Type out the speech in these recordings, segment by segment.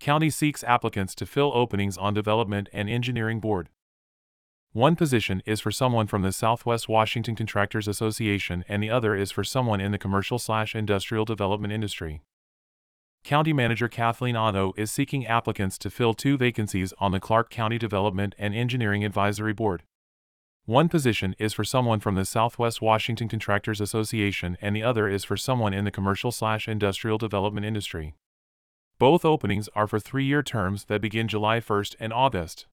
County seeks applicants to fill openings on Development and Engineering Board. One position is for someone from the Southwest Washington Contractors Association and the other is for someone in the commercial slash industrial development industry. County Manager Kathleen Otto is seeking applicants to fill two vacancies on the Clark County Development and Engineering Advisory Board. One position is for someone from the Southwest Washington Contractors Association and the other is for someone in the commercial slash industrial development industry. Both openings are for three-year terms that begin July 1st and August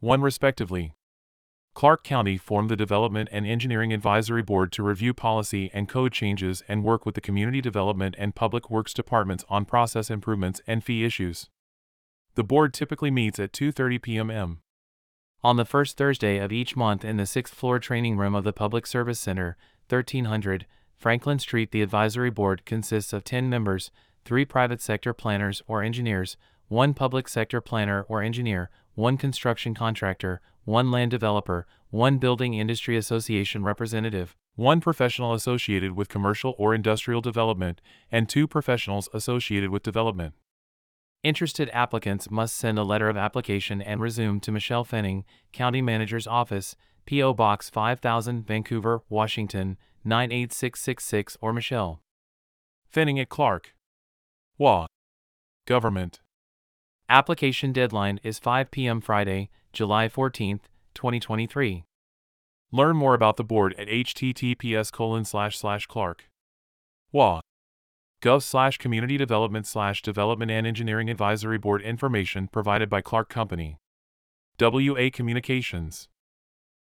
1 respectively. Clark County formed the Development and Engineering Advisory Board to review policy and code changes and work with the Community Development and Public Works Departments on process improvements and fee issues. The board typically meets at 2:30 p.m. On the first Thursday of each month in the sixth floor training room of the Public Service Center, 1300 Franklin Street, the advisory board consists of 10 members, three private sector planners or engineers, one public sector planner or engineer, one construction contractor, one land developer, one building industry association representative, one professional associated with commercial or industrial development, and two professionals associated with development. Interested applicants must send a letter of application and resume to Michelle Fenning, County Manager's Office, P.O. Box 5000, Vancouver, Washington 98666 or Michelle. Fenning at Clark. WA. Government. Application deadline is 5 p.m. Friday, July 14, 2023. Learn more about the board at https colon slash slash clark. WA. Gov slash community development slash development and engineering advisory board information provided by Clark Company. WA Communications.